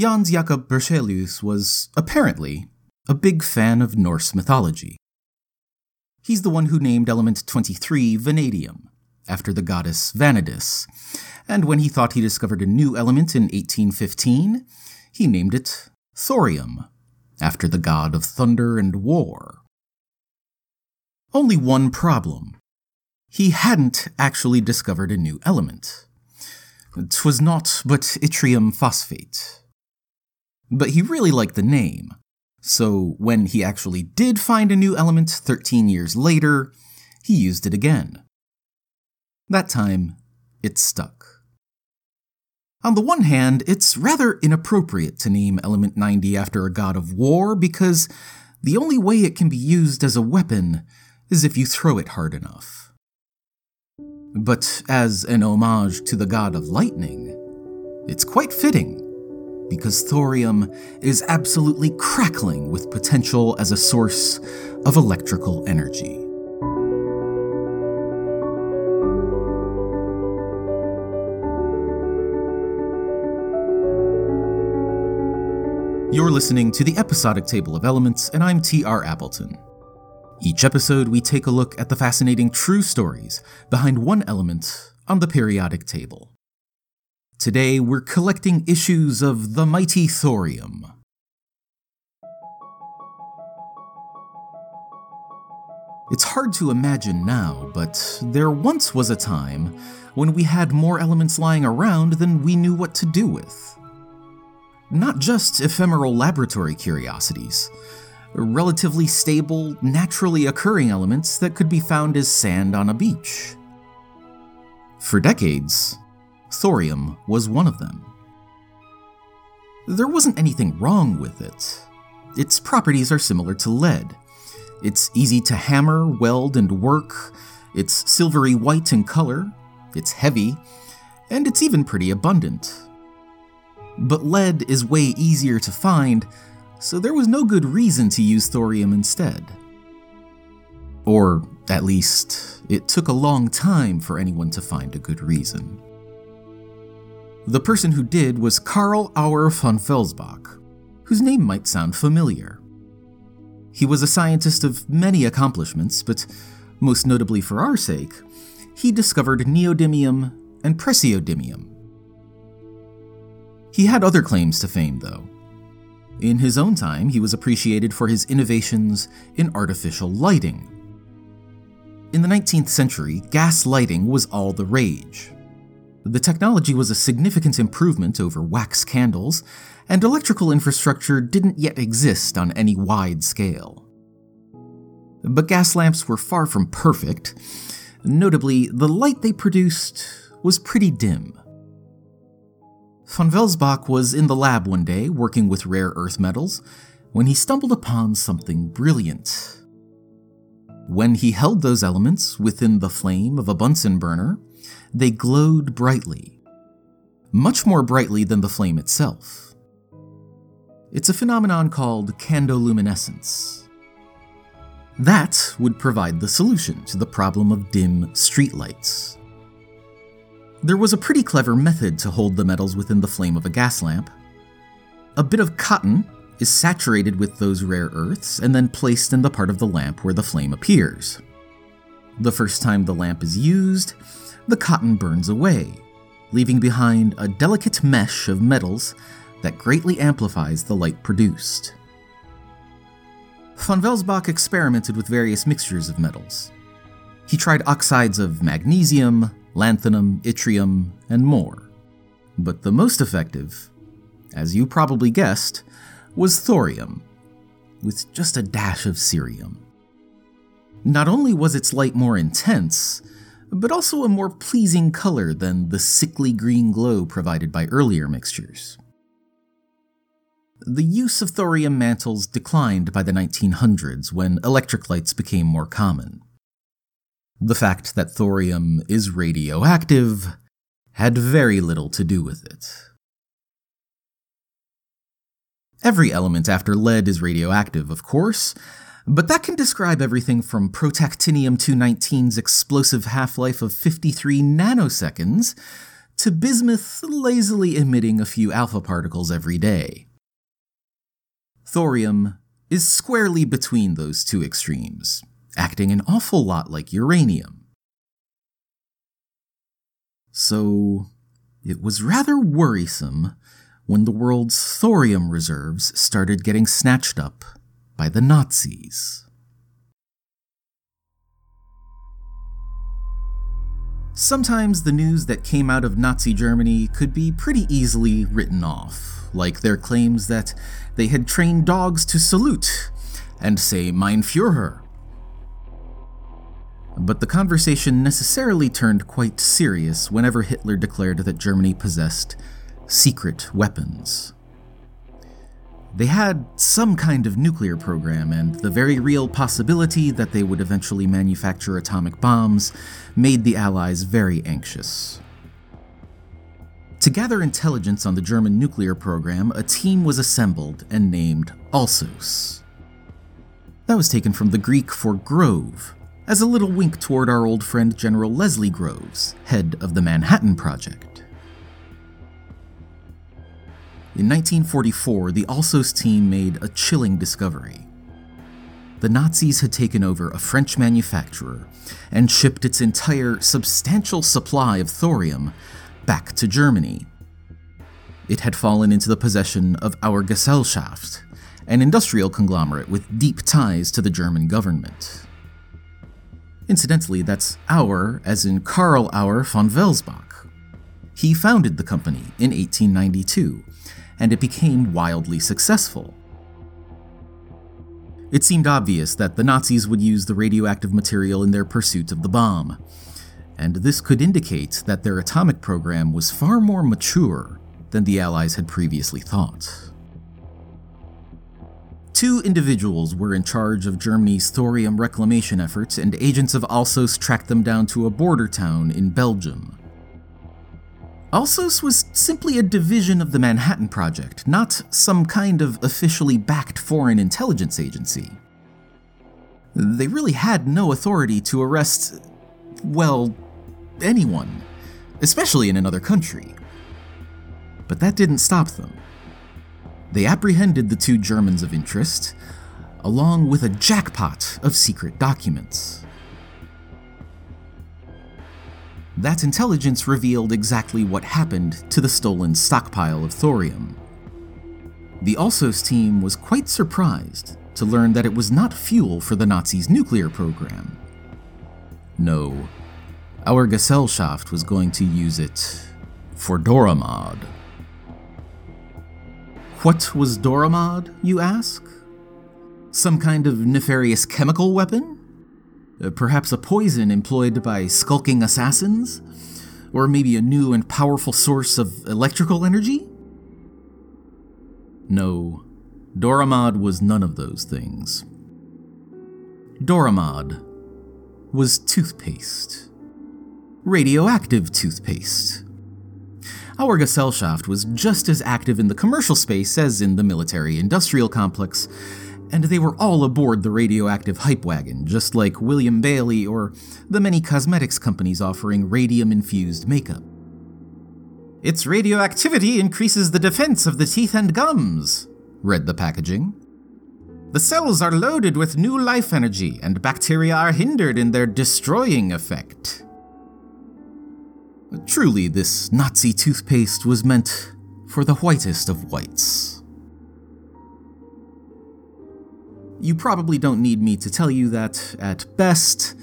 Jöns Jakob Berzelius was, apparently, a big fan of Norse mythology. He's the one who named element 23 vanadium, after the goddess Vanadis, and when he thought he discovered a new element in 1815, he named it thorium, after the god of thunder and war. Only one problem. He hadn't actually discovered a new element. 'Twas not but yttrium phosphate. But he really liked the name, so when he actually did find a new element 13 years later, he used it again. That time, it stuck. On the one hand, it's rather inappropriate to name Element 90 after a god of war because the only way it can be used as a weapon is if you throw it hard enough. But as an homage to the god of lightning, it's quite fitting because thorium is absolutely crackling with potential as a source of electrical energy. You're listening to the episodic table of elements, and I'm T.R. Appleton. Each episode, we take a look at the fascinating true stories behind one element on the periodic table. Today, we're collecting issues of The Mighty Thorium. It's hard to imagine now, but there once was a time when we had more elements lying around than we knew what to do with not just ephemeral laboratory curiosities, relatively stable, naturally occurring elements that could be found as sand on a beach. For decades, thorium was one of them. There wasn't anything wrong with it. Its properties are similar to lead. It's easy to hammer, weld, and work. It's silvery white in color. It's heavy. And it's even pretty abundant. But lead is way easier to find, so there was no good reason to use thorium instead. Or, at least, it took a long time for anyone to find a good reason. The person who did was Karl Auer von Welsbach, whose name might sound familiar. He was a scientist of many accomplishments, but most notably for our sake, he discovered neodymium and praseodymium, he had other claims to fame, though. In his own time, he was appreciated for his innovations in artificial lighting. In the 19th century, gas lighting was all the rage. The technology was a significant improvement over wax candles, and electrical infrastructure didn't yet exist on any wide scale. But gas lamps were far from perfect. Notably, the light they produced was pretty dim. Von Welsbach was in the lab one day working with rare earth metals when he stumbled upon something brilliant. When he held those elements within the flame of a Bunsen burner, they glowed brightly, much more brightly than the flame itself. It's a phenomenon called candoluminescence. That would provide the solution to the problem of dim streetlights. There was a pretty clever method to hold the metals within the flame of a gas lamp. A bit of cotton is saturated with those rare earths and then placed in the part of the lamp where the flame appears. The first time the lamp is used, the cotton burns away, leaving behind a delicate mesh of metals that greatly amplifies the light produced. Von Welsbach experimented with various mixtures of metals. He tried oxides of magnesium, lanthanum, yttrium, and more. But the most effective, as you probably guessed, was thorium, with just a dash of cerium. Not only was its light more intense, but also a more pleasing color than the sickly green glow provided by earlier mixtures. The use of thorium mantles declined by the 1900s when electric lights became more common. The fact that thorium is radioactive had very little to do with it. Every element after lead is radioactive, of course, but that can describe everything from protactinium 219's explosive half life of 53 nanoseconds to bismuth lazily emitting a few alpha particles every day. Thorium is squarely between those two extremes, acting an awful lot like uranium. So, it was rather worrisome when the world's thorium reserves started getting snatched up by the Nazis. Sometimes the news that came out of Nazi Germany could be pretty easily written off, like their claims that they had trained dogs to salute and say Mein Führer. But the conversation necessarily turned quite serious whenever Hitler declared that Germany possessed secret weapons. They had some kind of nuclear program, and the very real possibility that they would eventually manufacture atomic bombs made the Allies very anxious. To gather intelligence on the German nuclear program, a team was assembled and named Alsos. That was taken from the Greek for grove, as a little wink toward our old friend General Leslie Groves, head of the Manhattan Project. In 1944, the Alsos team made a chilling discovery. The Nazis had taken over a French manufacturer and shipped its entire substantial supply of thorium back to Germany. It had fallen into the possession of Auer Gesellschaft, an industrial conglomerate with deep ties to the German government. Incidentally, that's Auer as in Karl Auer von Welsbach. He founded the company in 1892 and it became wildly successful. It seemed obvious that the Nazis would use the radioactive material in their pursuit of the bomb, and this could indicate that their atomic program was far more mature than the Allies had previously thought. Two individuals were in charge of Germany's thorium reclamation efforts, and agents of Alsos tracked them down to a border town in Belgium. Alsos was simply a division of the Manhattan Project, not some kind of officially backed foreign intelligence agency. They really had no authority to arrest, well, anyone, especially in another country. But that didn't stop them. They apprehended the two Germans of interest, along with a jackpot of secret documents. That intelligence revealed exactly what happened to the stolen stockpile of thorium. The Alsos team was quite surprised to learn that it was not fuel for the Nazis' nuclear program. No, Auer Gesellschaft was going to use it for Doramad. What was Doramad, you ask? Some kind of nefarious chemical weapon? Uh, perhaps a poison employed by skulking assassins? Or maybe a new and powerful source of electrical energy? No, Doramad was none of those things. Doramad was toothpaste. Radioactive toothpaste. Auer Gesellschaft was just as active in the commercial space as in the military industrial complex, and they were all aboard the radioactive hype wagon, just like William Bailey or the many cosmetics companies offering radium infused makeup. Its radioactivity increases the defense of the teeth and gums, read the packaging. The cells are loaded with new life energy, and bacteria are hindered in their destroying effect. Truly, this Nazi toothpaste was meant for the whitest of whites. You probably don't need me to tell you that, at best,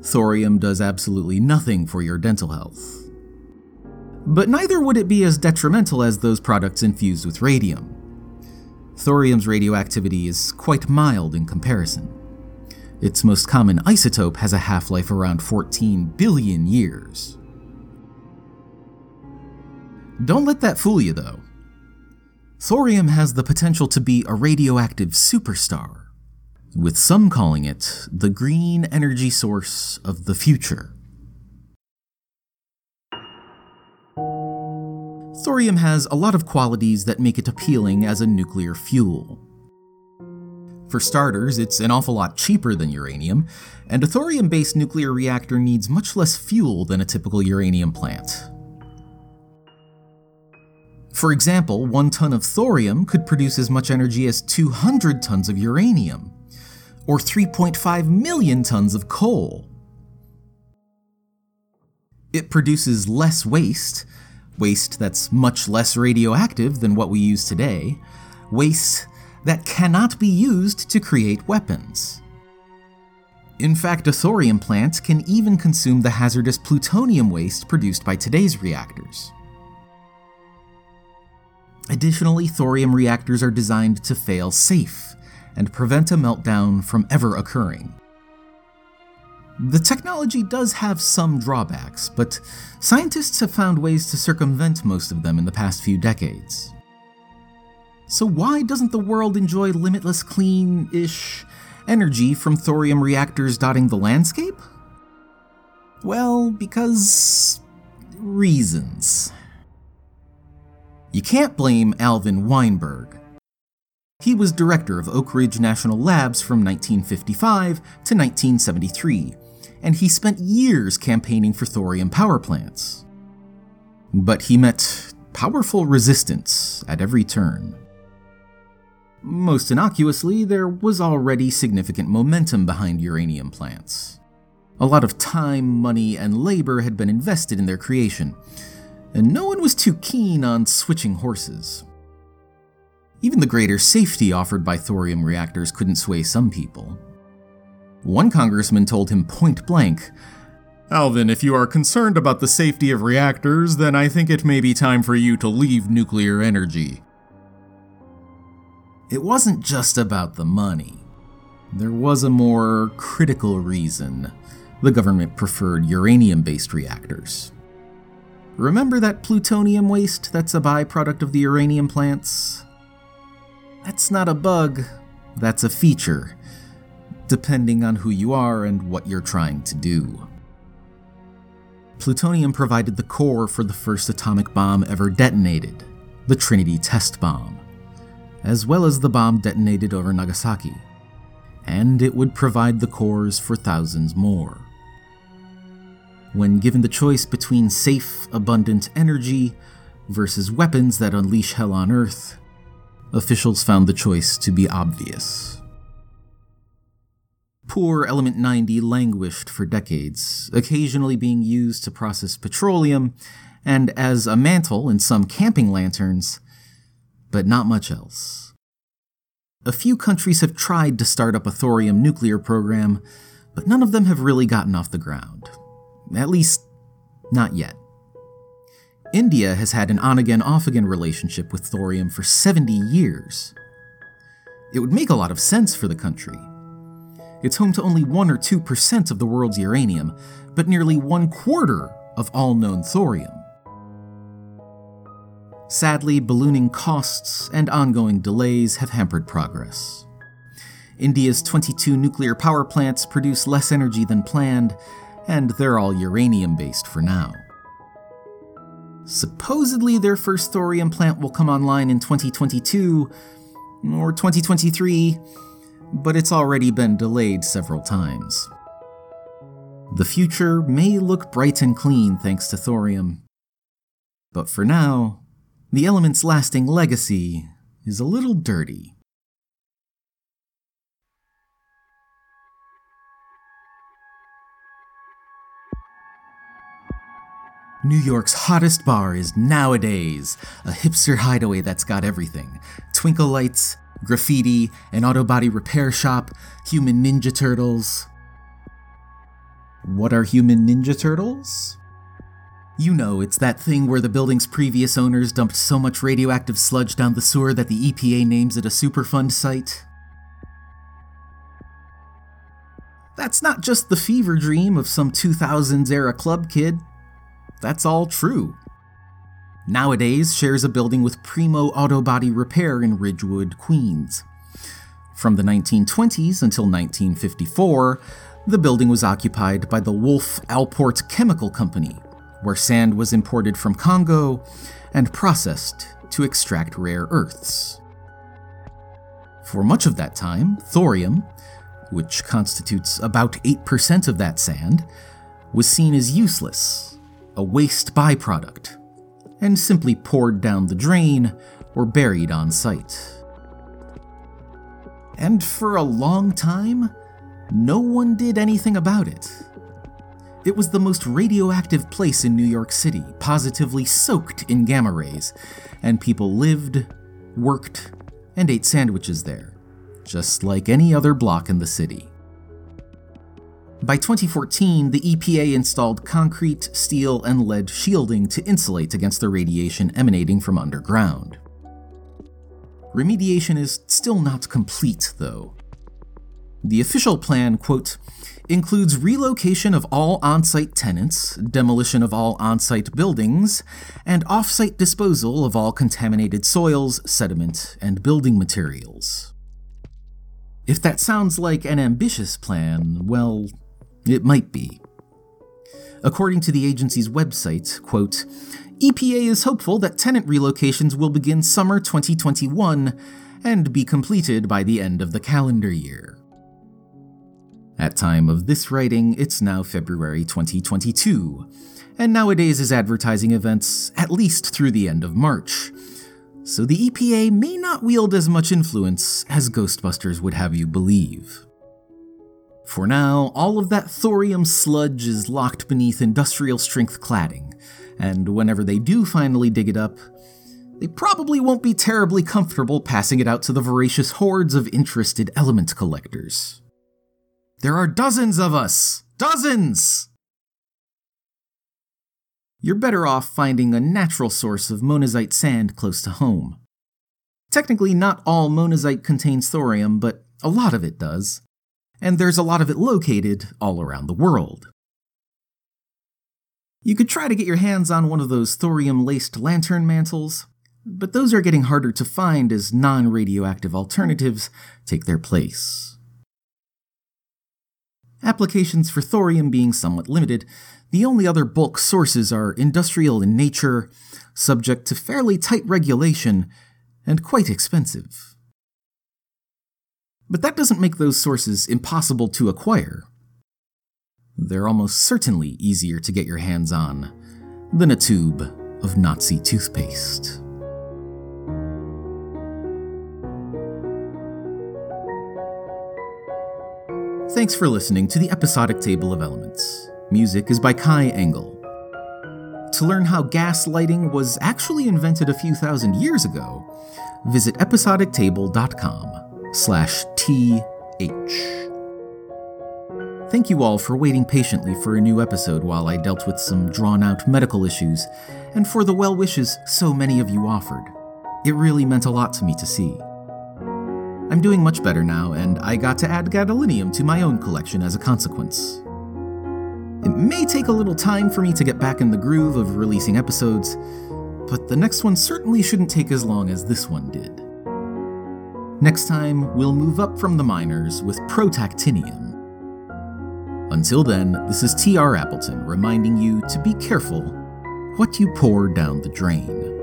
thorium does absolutely nothing for your dental health. But neither would it be as detrimental as those products infused with radium. Thorium's radioactivity is quite mild in comparison. Its most common isotope has a half life around 14 billion years. Don't let that fool you, though. Thorium has the potential to be a radioactive superstar with some calling it the green energy source of the future. Thorium has a lot of qualities that make it appealing as a nuclear fuel. For starters, it's an awful lot cheaper than uranium, and a thorium based nuclear reactor needs much less fuel than a typical uranium plant. For example, one ton of thorium could produce as much energy as 200 tons of uranium, or 3.5 million tons of coal. It produces less waste, waste that's much less radioactive than what we use today, waste that cannot be used to create weapons. In fact, a thorium plant can even consume the hazardous plutonium waste produced by today's reactors. Additionally, thorium reactors are designed to fail safe and prevent a meltdown from ever occurring. The technology does have some drawbacks, but scientists have found ways to circumvent most of them in the past few decades. So, why doesn't the world enjoy limitless clean ish energy from thorium reactors dotting the landscape? Well, because. reasons. You can't blame Alvin Weinberg. He was director of Oak Ridge National Labs from 1955 to 1973, and he spent years campaigning for thorium power plants. But he met powerful resistance at every turn. Most innocuously, there was already significant momentum behind uranium plants. A lot of time, money, and labor had been invested in their creation, and no one was too keen on switching horses. Even the greater safety offered by thorium reactors couldn't sway some people. One congressman told him point blank Alvin, if you are concerned about the safety of reactors, then I think it may be time for you to leave nuclear energy. It wasn't just about the money. There was a more critical reason the government preferred uranium based reactors. Remember that plutonium waste that's a byproduct of the uranium plants? That's not a bug, that's a feature, depending on who you are and what you're trying to do. Plutonium provided the core for the first atomic bomb ever detonated, the Trinity test bomb, as well as the bomb detonated over Nagasaki, and it would provide the cores for thousands more. When given the choice between safe, abundant energy versus weapons that unleash hell on Earth, officials found the choice to be obvious. Poor Element 90 languished for decades, occasionally being used to process petroleum and as a mantle in some camping lanterns, but not much else. A few countries have tried to start up a thorium nuclear program, but none of them have really gotten off the ground. At least, not yet. India has had an on again, off again relationship with thorium for 70 years. It would make a lot of sense for the country. It's home to only 1 or 2% of the world's uranium, but nearly one quarter of all known thorium. Sadly, ballooning costs and ongoing delays have hampered progress. India's 22 nuclear power plants produce less energy than planned, and they're all uranium based for now. Supposedly, their first thorium plant will come online in 2022 or 2023, but it's already been delayed several times. The future may look bright and clean thanks to thorium, but for now, the element's lasting legacy is a little dirty. New York's hottest bar is nowadays a hipster hideaway that's got everything twinkle lights, graffiti, an auto body repair shop, human ninja turtles. What are human ninja turtles? You know, it's that thing where the building's previous owners dumped so much radioactive sludge down the sewer that the EPA names it a Superfund site. That's not just the fever dream of some 2000s era club kid that's all true. Nowadays shares a building with Primo Auto Body Repair in Ridgewood, Queens. From the 1920s until 1954, the building was occupied by the Wolff-Alport Chemical Company, where sand was imported from Congo and processed to extract rare earths. For much of that time, thorium, which constitutes about 8% of that sand, was seen as useless a waste byproduct, and simply poured down the drain or buried on site. And for a long time, no one did anything about it. It was the most radioactive place in New York City, positively soaked in gamma rays, and people lived, worked, and ate sandwiches there, just like any other block in the city. By 2014, the EPA installed concrete, steel, and lead shielding to insulate against the radiation emanating from underground. Remediation is still not complete, though. The official plan, quote, includes relocation of all on site tenants, demolition of all on site buildings, and off site disposal of all contaminated soils, sediment, and building materials. If that sounds like an ambitious plan, well, it might be. According to the agency's website, quote, EPA is hopeful that tenant relocations will begin summer 2021 and be completed by the end of the calendar year. At time of this writing, it's now February 2022, and nowadays is advertising events at least through the end of March. So the EPA may not wield as much influence as Ghostbusters would have you believe. For now, all of that thorium sludge is locked beneath industrial strength cladding, and whenever they do finally dig it up, they probably won't be terribly comfortable passing it out to the voracious hordes of interested element collectors. There are dozens of us! Dozens! You're better off finding a natural source of monazite sand close to home. Technically, not all monazite contains thorium, but a lot of it does and there's a lot of it located all around the world. You could try to get your hands on one of those thorium laced lantern mantles, but those are getting harder to find as non radioactive alternatives take their place. Applications for thorium being somewhat limited, the only other bulk sources are industrial in nature, subject to fairly tight regulation, and quite expensive. But that doesn't make those sources impossible to acquire. They're almost certainly easier to get your hands on than a tube of Nazi toothpaste. Thanks for listening to the episodic table of elements. Music is by Kai Engel. To learn how gas lighting was actually invented a few thousand years ago, visit episodictable.com slash TH. Thank you all for waiting patiently for a new episode while I dealt with some drawn out medical issues, and for the well wishes so many of you offered. It really meant a lot to me to see. I'm doing much better now, and I got to add gadolinium to my own collection as a consequence. It may take a little time for me to get back in the groove of releasing episodes, but the next one certainly shouldn't take as long as this one did. Next time, we'll move up from the minors with protactinium. Until then, this is T.R. Appleton reminding you to be careful what you pour down the drain.